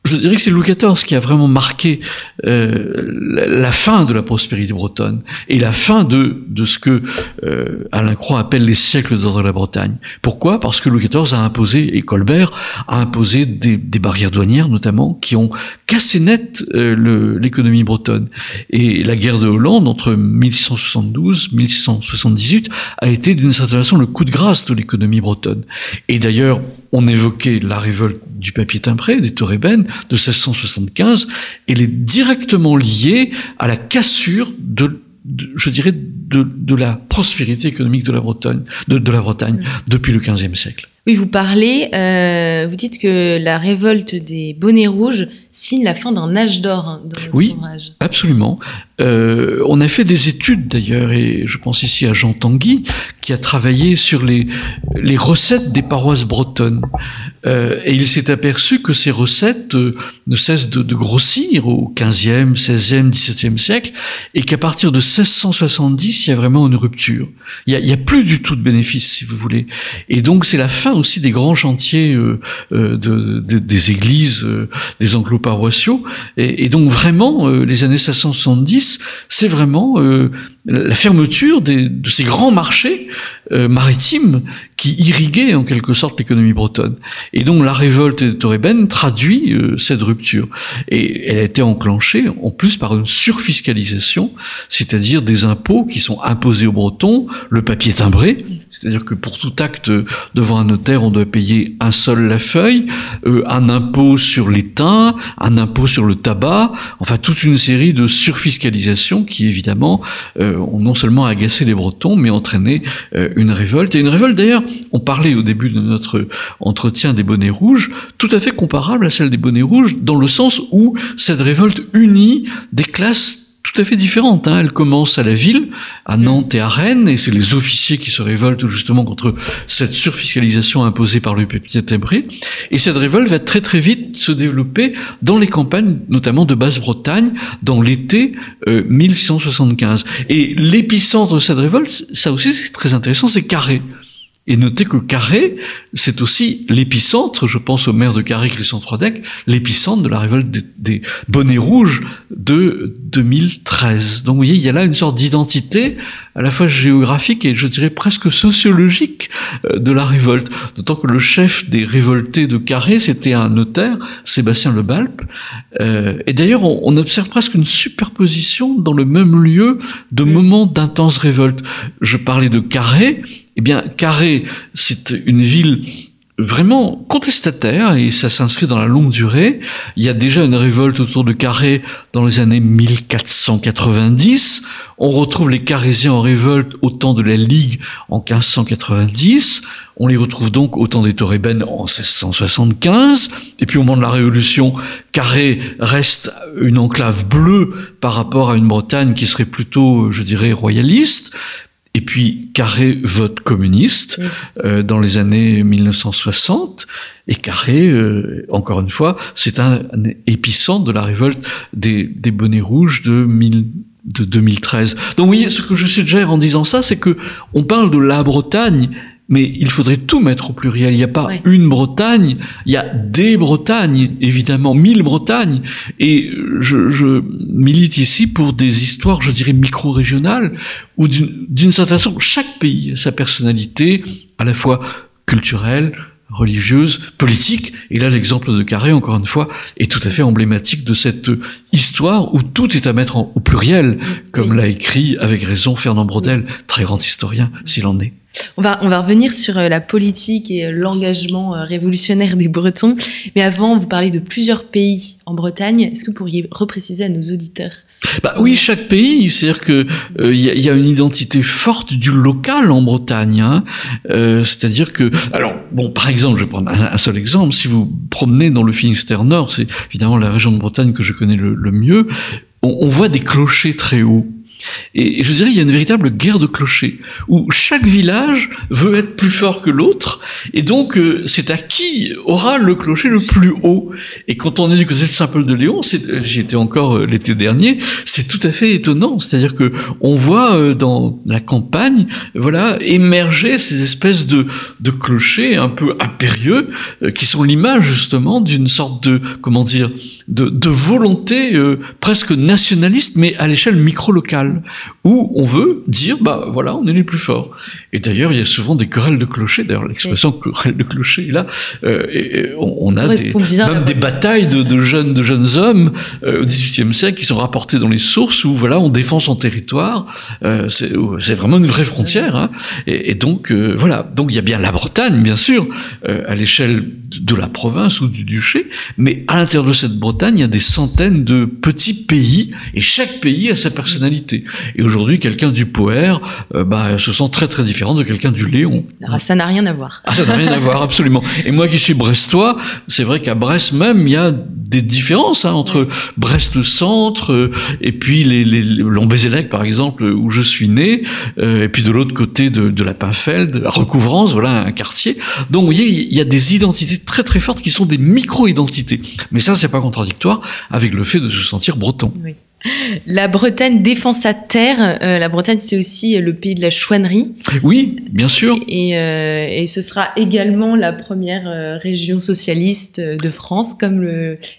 Je dirais que c'est Louis XIV qui a vraiment marqué euh, la, fin de la prospérité bretonne et la fin de, de ce que euh, Alain Croix appelle les siècles d'or de la Bretagne. Pourquoi? Parce que Louis XIV a imposé, et Colbert a imposé des, des barrières douanières notamment, qui ont cassé net euh, l'économie bretonne. Et la guerre de Hollande entre 1672 1678 a été d'une certaine façon le coup de grâce de l'économie bretonne. Et d'ailleurs, on évoquait la révolte du papier timbré, des Torébènes, de 1675, elle est directement liée à la cassure de, de- je dirais, de, de la prospérité économique de la Bretagne, de, de la Bretagne depuis le XVe siècle. Oui, vous parlez, euh, vous dites que la révolte des bonnets rouges, signe la fin d'un âge d'or hein, dans votre Oui. ouvrage. Absolument. Euh, on a fait des études d'ailleurs, et je pense ici à Jean Tanguy, qui a travaillé sur les, les recettes des paroisses bretonnes. Euh, et il s'est aperçu que ces recettes euh, ne cessent de, grossir au 15e, 16e, 17e siècle, et qu'à partir de 1670, il y a vraiment une rupture. Il y a, a plus du tout de bénéfices, si vous voulez. Et donc c'est la fin aussi des grands chantiers euh, euh, de, de- des églises, euh, des enclos paroissiaux. Et, et donc vraiment, euh, les années 1670, c'est vraiment euh, la fermeture des- de ces grands marchés euh, maritimes qui irriguaient en quelque sorte l'économie bretonne. Et donc la révolte de Torreben traduit cette rupture. Et elle a été enclenchée en plus par une surfiscalisation, c'est-à-dire des impôts qui sont imposés aux Bretons, le papier timbré, c'est-à-dire que pour tout acte devant un notaire, on doit payer un seul la feuille, euh, un impôt sur l'étain, un impôt sur le tabac, enfin toute une série de surfiscalisations qui évidemment euh, ont non seulement agacé les Bretons, mais entraîné euh, une révolte. Et une révolte d'ailleurs, on parlait au début de notre entretien des bonnets rouges, tout à fait comparable à celle des bonnets rouges, dans le sens où cette révolte unit des classes tout à fait différentes. Hein. Elle commence à la ville, à Nantes et à Rennes, et c'est les officiers qui se révoltent justement contre cette surfiscalisation imposée par le papier timbré. Et cette révolte va très très vite se développer dans les campagnes, notamment de Basse-Bretagne, dans l'été euh, 1675. Et l'épicentre de cette révolte, ça aussi c'est très intéressant, c'est Carré. Et notez que Carré, c'est aussi l'épicentre, je pense au maire de Carré, Christian Troidec, l'épicentre de la révolte des, bonnets rouges de 2013. Donc vous voyez, il y a là une sorte d'identité à la fois géographique et je dirais presque sociologique euh, de la révolte. D'autant que le chef des révoltés de Carré, c'était un notaire, Sébastien Le Balpe. Euh, et d'ailleurs, on, on observe presque une superposition dans le même lieu de moments d'intense révolte. Je parlais de Carré, eh bien, Carré, c'est une ville vraiment contestataire et ça s'inscrit dans la longue durée. Il y a déjà une révolte autour de Carré dans les années 1490. On retrouve les Carésiens en révolte au temps de la Ligue en 1590. On les retrouve donc au temps des Torrébènes en 1675. Et puis au moment de la Révolution, Carré reste une enclave bleue par rapport à une Bretagne qui serait plutôt, je dirais, royaliste. Et puis Carré vote communiste euh, dans les années 1960. Et Carré, euh, encore une fois, c'est un, un épicentre de la révolte des, des bonnets rouges de, 1000 de 2013. Donc voyez, ce que je suggère en disant ça, c'est que on parle de la Bretagne, mais il faudrait tout mettre au pluriel. Il n'y a pas Ouais. une Bretagne, il y a des Bretagnes, évidemment, mille Bretagnes. Et je, je milite ici pour des histoires, je dirais, micro-régionales, où d'une certaine façon, chaque pays a sa personnalité, à la fois culturelle, religieuse, politique. Et là, l'exemple de Carré, encore une fois, est tout à fait emblématique de cette histoire où tout est à mettre en- au pluriel, comme l'a écrit avec raison Fernand Braudel, très grand historien, s'il en est. On va, on va revenir sur euh, la politique et euh, l'engagement euh, révolutionnaire des Bretons. Mais avant, vous parlez de plusieurs pays en Bretagne. Est-ce que vous pourriez repréciser à nos auditeurs? Bah oui, chaque pays, c'est-à-dire que euh, il y, a, il y a une identité forte du local en Bretagne. hein. Euh, c'est-à-dire que, alors bon, par exemple, je vais prendre un, un seul exemple. Si vous promenez dans le Finistère Nord, c'est évidemment la région de Bretagne que je connais le, le mieux. On, on voit des clochers très hauts. Et, je dirais, il y a une véritable guerre de clochers, où chaque village veut être plus fort que l'autre, et donc euh, c'est à qui aura le clocher le plus haut. Et quand on est du côté de Saint-Paul-de-Léon, euh, j'y étais encore euh, l'été dernier, c'est tout à fait étonnant. C'est-à-dire que on voit euh, dans la campagne, voilà, émerger ces espèces de, de clochers un peu impérieux, qui sont l'image justement d'une sorte de, comment dire, de, de volonté euh, presque nationaliste, mais à l'échelle micro-locale, où on veut dire, bah voilà, on est les plus forts. Et d'ailleurs, il y a souvent des querelles de clochers. D'ailleurs, l'expression querelle de clocher, là, euh, et- et on, on a des, même des batailles de, de jeunes, de jeunes hommes euh, au XVIIIe siècle qui sont rapportées dans les sources où voilà, on défend son territoire. Euh, c'est c'est vraiment une vraie frontière. Hein. Et, et donc voilà, donc il y a bien la Bretagne, bien sûr, à l'échelle de la province ou du duché, mais à l'intérieur de cette Bretagne, il y a des centaines de petits pays et chaque pays a sa personnalité. Et aujourd'hui, quelqu'un du Poer euh, bah, se sent très très différent de quelqu'un du Léon. Alors, ça n'a rien à voir. Ah, ça n'a rien à voir, absolument. Et moi qui suis brestois, c'est vrai qu'à Brest même, il y a des différences hein, entre Brest-Centre euh, et puis les, les, Lombézélec, par exemple, où je suis né, euh, et puis de l'autre côté de, de la Pinfeld, la Recouvrance, voilà un quartier. Donc, vous voyez, il y a des identités très très fortes qui sont des micro-identités. Mais ça, c'est pas contradictoire avec le fait de se sentir breton. La Bretagne défend sa terre. Euh, la Bretagne, c'est aussi le pays de la chouannerie. Oui, bien sûr. Et, euh, et ce sera également la première euh, région socialiste de France, comme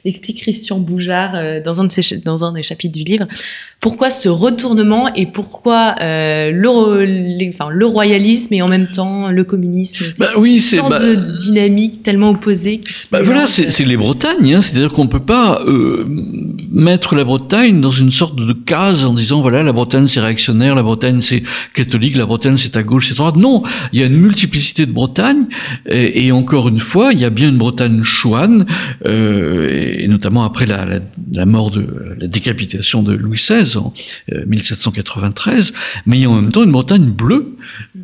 l'explique Christian Boujard euh, dans, un de ses, dans un des chapitres du livre. Pourquoi ce retournement et pourquoi euh, le, les, enfin, le royalisme et en même temps le communisme? Bah oui, c'est tant bah, de dynamiques tellement opposées. Qui se bah voilà, c'est les Bretagnes. Hein, C'est-à-dire qu'on peut pas euh, mettre la Bretagne dans une sorte de case en disant voilà la Bretagne c'est réactionnaire, la Bretagne c'est catholique, la Bretagne c'est à gauche, c'est à droite. Non, il y a une multiplicité de Bretagne et, encore une fois, il y a bien une Bretagne chouane euh, et notamment après la, la, mort de la décapitation de Louis XVI en euh, 1793, mais il y a en même temps une Bretagne bleue.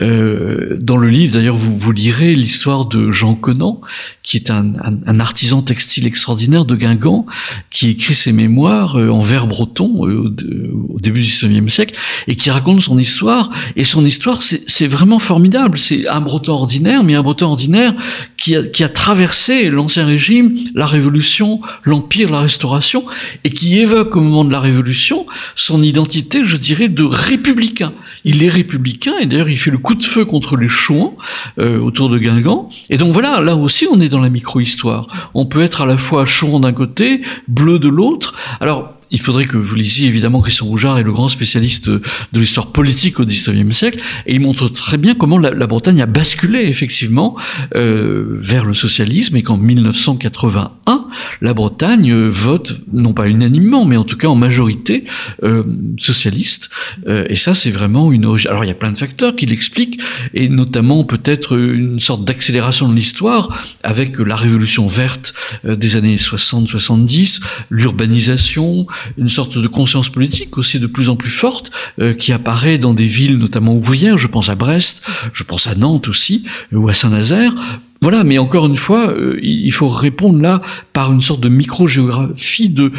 Euh, dans le livre, d'ailleurs, vous, vous lirez l'histoire de Jean Conan, qui est un, un, artisan textile extraordinaire de Guingamp, qui écrit ses mémoires euh, en vers breton euh, au, au, début du XIXe siècle, et qui raconte son histoire. Et son histoire, c'est vraiment formidable. C'est un breton ordinaire, mais un breton ordinaire qui a, qui a traversé l'Ancien Régime, la Révolution, l'Empire, la Restauration, et qui évoque au moment de la Révolution son identité, je dirais, de républicain. Il est républicain, et d'ailleurs il fait le coup de feu contre les Chouans euh, autour de Guingamp. Et donc voilà, là aussi on est dans la micro-histoire. On peut être à la fois Chouan d'un côté, bleu de l'autre. Alors il faudrait que vous lisiez évidemment Christian Boujard est le grand spécialiste de l'histoire politique au XIXe siècle et il montre très bien comment la, Bretagne a basculé effectivement euh, vers le socialisme et qu'en 1981 la Bretagne vote non pas unanimement mais en tout cas en majorité euh, socialiste euh, et ça c'est vraiment une origine. Alors il y a plein de facteurs qui l'expliquent et notamment peut-être une sorte d'accélération de l'histoire avec la révolution verte euh, des années 60-70, l'urbanisation une sorte de conscience politique aussi de plus en plus forte euh, qui apparaît dans des villes notamment ouvrières. Je pense à Brest, je pense à Nantes aussi, euh, ou à Saint-Nazaire. Voilà, mais encore une fois, euh, il faut répondre là par une sorte de micro-géographie de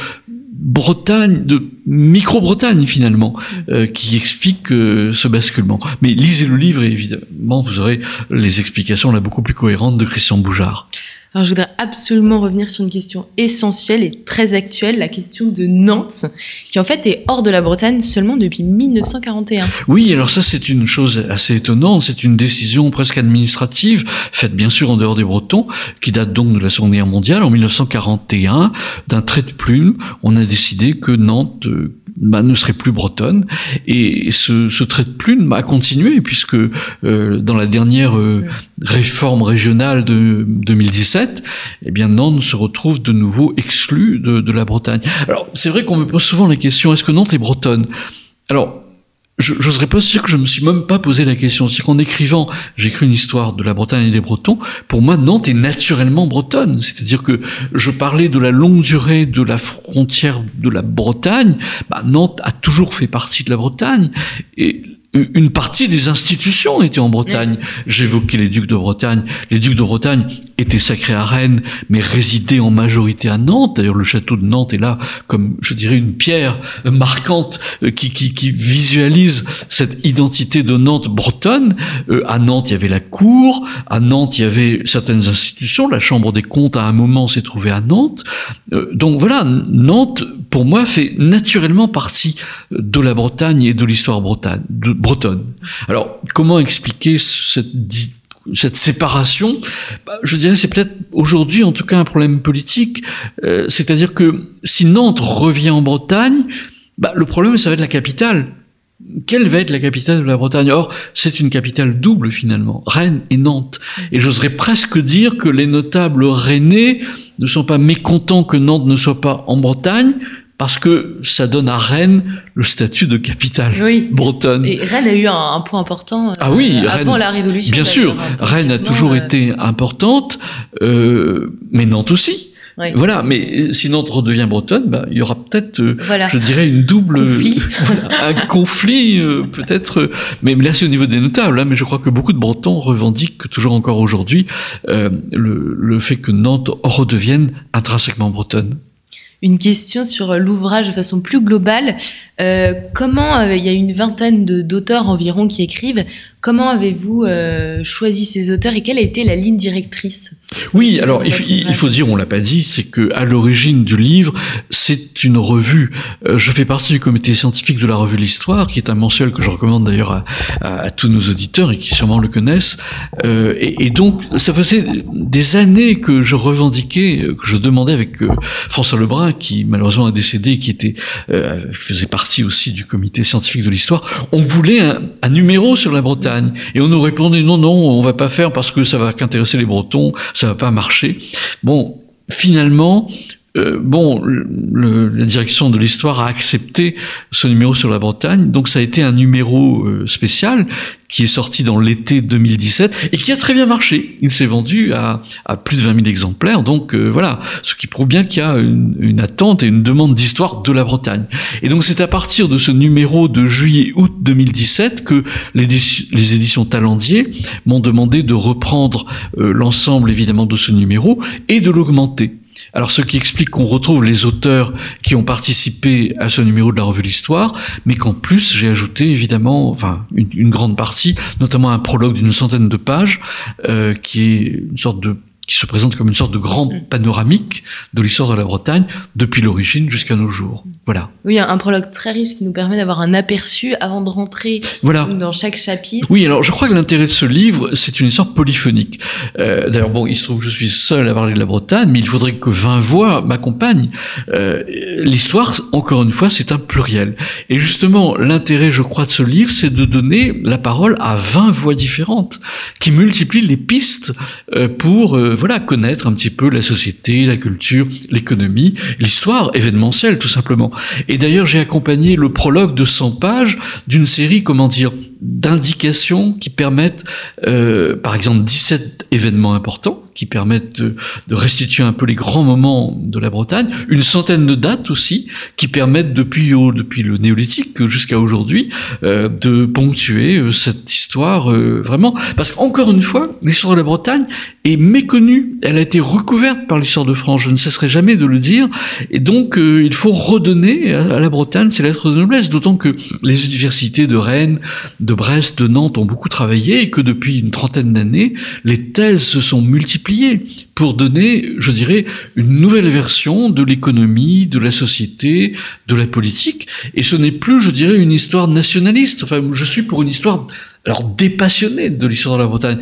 Bretagne, de micro-Bretagne finalement, euh, qui explique euh, ce basculement. Mais lisez le livre et évidemment vous aurez les explications là beaucoup plus cohérentes de Christian Boujard. Alors, je voudrais absolument revenir sur une question essentielle et très actuelle, la question de Nantes, qui en fait est hors de la Bretagne seulement depuis 1941. Oui, alors ça c'est une chose assez étonnante, c'est une décision presque administrative, faite bien sûr en dehors des Bretons, qui date donc de la Seconde Guerre mondiale. En 1941, d'un trait de plume, on a décidé que Nantes euh, bah, ne serait plus bretonne. Et ce, ce trait de plume a continué, puisque euh, dans la dernière euh, réforme régionale de 2017, eh bien Nantes se retrouve de nouveau exclu de, la Bretagne. Alors c'est vrai qu'on me pose souvent la question, est-ce que Nantes est bretonne? Alors je n'oserais pas dire que je me suis même pas posé la question. C'est qu'en écrivant, j'écris une histoire de la Bretagne et des Bretons. Pour moi, Nantes est naturellement bretonne. C'est-à-dire que je parlais de la longue durée de la frontière de la Bretagne. Bah, Nantes a toujours fait partie de la Bretagne. Et une partie des institutions étaient en Bretagne. J'évoquais les ducs de Bretagne. Les ducs de Bretagne étaient sacrés à Rennes, mais résidaient en majorité à Nantes. D'ailleurs, le château de Nantes est là comme, je dirais, une pierre marquante qui, qui, qui visualise cette identité de Nantes bretonne. Euh, à Nantes, il y avait la cour. À Nantes, il y avait certaines institutions. La Chambre des comptes, à un moment, s'est trouvée à Nantes. Euh, donc voilà, Nantes, pour moi, fait naturellement partie de la Bretagne et de l'histoire bretonne. Bretonne. Alors, comment expliquer cette cette séparation, je dirais c'est peut-être aujourd'hui en tout cas un problème politique, euh, c'est-à-dire que si Nantes revient en Bretagne, bah, le problème ça va être la capitale. Quelle va être la capitale de la Bretagne? Or, c'est une capitale double finalement, Rennes et Nantes. Et j'oserais presque dire que les notables rennais ne sont pas mécontents que Nantes ne soit pas en Bretagne, parce que ça donne à Rennes le statut de capitale oui. bretonne. Et Rennes a eu un, un point important euh, ah oui, avant Rennes, la Révolution. Bien sûr, Rennes a toujours euh... été importante, euh, mais Nantes aussi. Voilà, mais si Nantes redevient bretonne, bah, il y aura peut-être, euh, je dirais, une double conflit. un conflit, euh, peut-être. Mais là, c'est au niveau des notables. Hein, mais je crois que beaucoup de Bretons revendiquent toujours encore aujourd'hui euh, le, le fait que Nantes redevienne intrinsèquement bretonne une question sur l'ouvrage de façon plus globale. Euh, comment, il y a une vingtaine d'auteurs environ qui écrivent, comment avez-vous euh, choisi ces auteurs et quelle a été la ligne directrice Oui, alors il, il, faut dire, on l'a pas dit, c'est que à l'origine du livre, c'est une revue. Euh, je fais partie du comité scientifique de la revue L'Histoire, qui est un mensuel que je recommande d'ailleurs à, à, à, tous nos auditeurs et qui sûrement le connaissent. Euh, et, et, donc, ça faisait des années que je revendiquais, que je demandais avec François Lebrun, qui malheureusement a décédé, qui était faisait partie partie aussi du comité scientifique de l'histoire, on voulait un, numéro sur la Bretagne. Et on nous répondait non, non, on va pas faire parce que ça va qu'intéresser les Bretons, ça va pas marcher. Bon, finalement, euh, bon, le, la direction de l'histoire a accepté ce numéro sur la Bretagne, donc ça a été un numéro euh, spécial qui est sorti dans l'été 2017 et qui a très bien marché. Il s'est vendu à, à, plus de 20 000 exemplaires, donc euh, voilà, ce qui prouve bien qu'il y a une, une, attente et une demande d'histoire de la Bretagne. Et donc c'est à partir de ce numéro de juillet-août 2017 que les, les éditions Talendier m'ont demandé de reprendre l'ensemble évidemment de ce numéro et de l'augmenter. Alors, ce qui explique qu'on retrouve les auteurs qui ont participé à ce numéro de la revue L'Histoire, mais qu'en plus, j'ai ajouté évidemment, enfin, une, une, grande partie, notamment un prologue d'une centaine de pages, euh, qui est une sorte de qui se présente comme une sorte de grand mm. panoramique de l'histoire de la Bretagne depuis l'origine jusqu'à nos jours. Voilà. Oui, un prologue très riche qui nous permet d'avoir un aperçu avant de rentrer voilà. dans chaque chapitre. Oui, alors je crois que l'intérêt de ce livre, c'est une histoire polyphonique. Euh, D'ailleurs, bon, il se trouve que je suis seul à parler de la Bretagne, mais il faudrait que 20 voix m'accompagnent. Euh, l'histoire, encore une fois, c'est un pluriel. Et justement, l'intérêt, je crois, de ce livre, c'est de donner la parole à 20 voix différentes, qui multiplient les pistes euh, pour... Voilà, connaître un petit peu la société, la culture, l'économie, l'histoire événementielle tout simplement. Et d'ailleurs, j'ai accompagné le prologue de 100 pages d'une série, comment dire, d'indications qui permettent, euh, par exemple, 17 événements importants qui permettent de, de, restituer un peu les grands moments de la Bretagne, une centaine de dates aussi qui permettent depuis depuis le néolithique jusqu'à aujourd'hui euh, de ponctuer euh, cette histoire euh, vraiment. Parce qu'encore une fois l'histoire de la Bretagne est méconnue, elle a été recouverte par l'histoire de France, je ne cesserai jamais de le dire. Et donc euh, il faut redonner à la Bretagne ses lettres de noblesse, d'autant que les universités de Rennes, de Brest, de Nantes ont beaucoup travaillé et que depuis une trentaine d'années, les thèses se sont multipliées pour donner, je dirais, une nouvelle version de l'économie, de la société, de la politique. Et ce n'est plus, je dirais, une histoire nationaliste. Enfin, je suis pour une histoire alors dépassionnée de l'histoire de la Bretagne.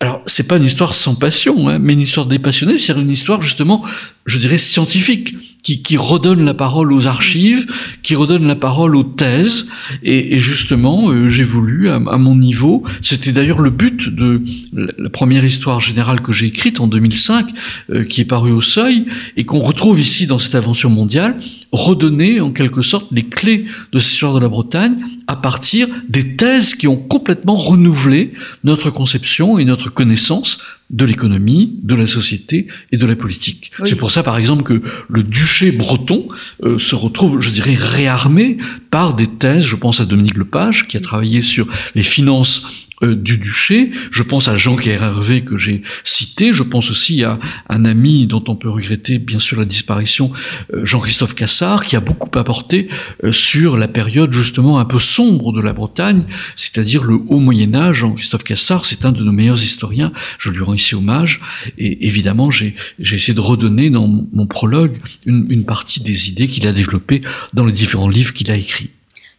Alors, c'est pas une histoire sans passion, hein, mais une histoire dépassionnée, c'est une histoire justement, je dirais, scientifique qui, qui, redonne la parole aux archives, qui redonne la parole aux thèses. Et, et justement, euh, j'ai voulu, à, à, mon niveau, c'était d'ailleurs le but de la première histoire générale que j'ai écrite en 2005, euh, qui est parue au Seuil, et qu'on retrouve ici dans cette aventure mondiale, redonner en quelque sorte les clés de cette histoire de la Bretagne à partir des thèses qui ont complètement renouvelé notre conception et notre connaissance de l'économie, de la société et de la politique. Oui. C'est pour ça, par exemple, que le duché breton euh, se retrouve, je dirais, réarmé par des thèses. Je pense à Dominique Lepage, qui a travaillé sur les finances euh, du duché. Je pense à Jean Hervé que j'ai cité. Je pense aussi à un ami dont on peut regretter bien sûr la disparition, euh, Jean-Christophe Cassard, qui a beaucoup apporté euh, sur la période justement un peu sombre de la Bretagne, c'est-à-dire le haut Moyen Âge. Jean-Christophe Cassard, c'est un de nos meilleurs historiens. Je lui rends ici hommage. Et évidemment, j'ai essayé de redonner dans mon prologue une, une partie des idées qu'il a développées dans les différents livres qu'il a écrits.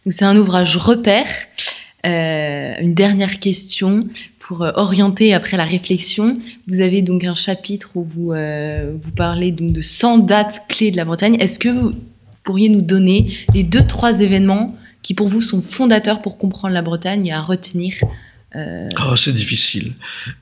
C'est un ouvrage repère. Euh, une dernière question pour euh, orienter après la réflexion. Vous avez donc un chapitre où vous, euh, vous parlez donc de 100 dates clés de la Bretagne. Est-ce que vous pourriez nous donner les deux, trois événements qui pour vous sont fondateurs pour comprendre la Bretagne et à retenir Oh, c'est difficile,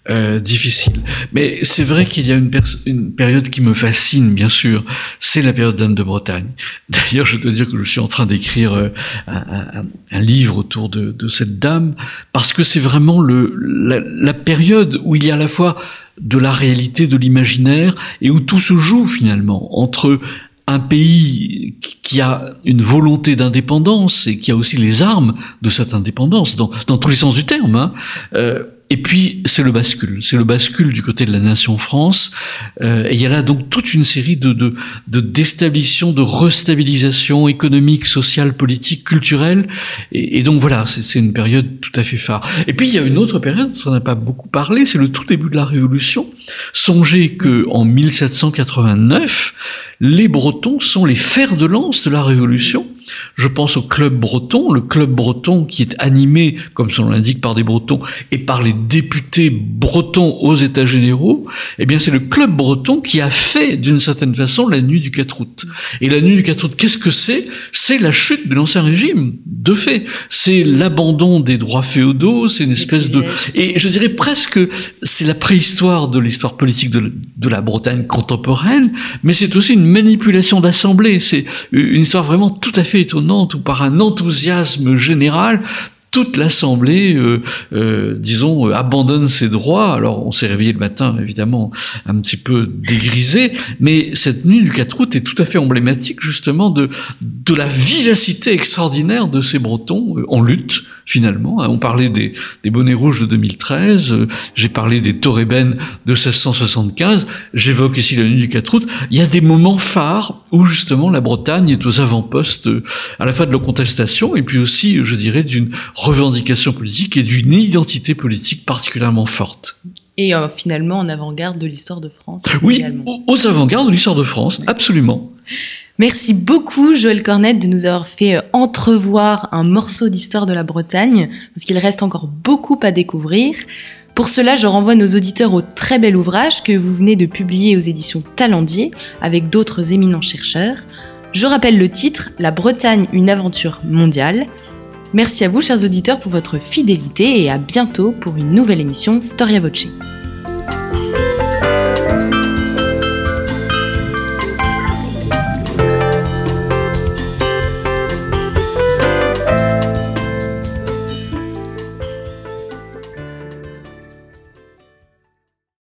euh, difficile. Mais c'est vrai qu'il y a une, période qui me fascine, bien sûr. C'est la période d'Anne de Bretagne. D'ailleurs, je dois dire que je suis en train d'écrire euh, un, livre autour de, cette dame parce que c'est vraiment le la, période où il y a à la fois de la réalité, de l'imaginaire, et où tout se joue finalement entre un pays qui a une volonté d'indépendance et qui a aussi les armes de cette indépendance, dans, tous les sens du terme, hein, euh, et puis, c'est le bascule. C'est le bascule du côté de la nation France. Euh, et il y a là donc toute une série de, de, de déstabilisation, de restabilisation économique, sociale, politique, culturelle. Et, donc voilà, c'est une période tout à fait phare. Et puis, il y a une autre période dont on n'a pas beaucoup parlé, c'est le tout début de la Révolution. Songez que en 1789, les Bretons sont les fers de lance de la Révolution. Je pense au club breton, le club breton qui est animé, comme son nom l'indique, par des Bretons et par les députés bretons aux États généraux. Eh bien, c'est le club breton qui a fait, d'une certaine façon, la nuit du 4 août. Et la nuit du 4 août, qu'est-ce que c'est? C'est la chute de l'ancien régime, de fait. C'est l'abandon des droits féodaux, c'est une espèce de... Et je dirais presque, c'est la préhistoire de l'histoire politique de, de la Bretagne contemporaine, mais c'est aussi une manipulation d'assemblée. C'est une histoire vraiment tout à fait étonnante où par un enthousiasme général, toute l'Assemblée, euh, euh, disons, euh, abandonne ses droits. Alors, on s'est réveillé le matin, évidemment, un petit peu dégrisé, mais cette nuit du 4 août est tout à fait emblématique, justement, de, de la vivacité extraordinaire de ces Bretons en lutte, finalement. Hein. On parlait des, des bonnets rouges de 2013, j'ai parlé des Torében de 1675, j'évoque ici la nuit du 4 août. Il y a des moments phares où, justement, la Bretagne est aux avant-postes à la fois de la contestation et puis aussi, je dirais, d'une revendication politique et d'une identité politique particulièrement forte. Et euh, finalement en avant-garde de l'histoire de France. Oui, aux avant-gardes de l'histoire de France, absolument. Merci beaucoup Joël Cornette de nous avoir fait euh, entrevoir un morceau d'histoire de la Bretagne, parce qu'il reste encore beaucoup à découvrir. Pour cela, je renvoie nos auditeurs au très bel ouvrage que vous venez de publier aux éditions Talendier avec d'autres éminents chercheurs. Je rappelle le titre, La Bretagne, une aventure mondiale. Merci à vous, chers auditeurs, pour votre fidélité et à bientôt pour une nouvelle émission Storia Voce.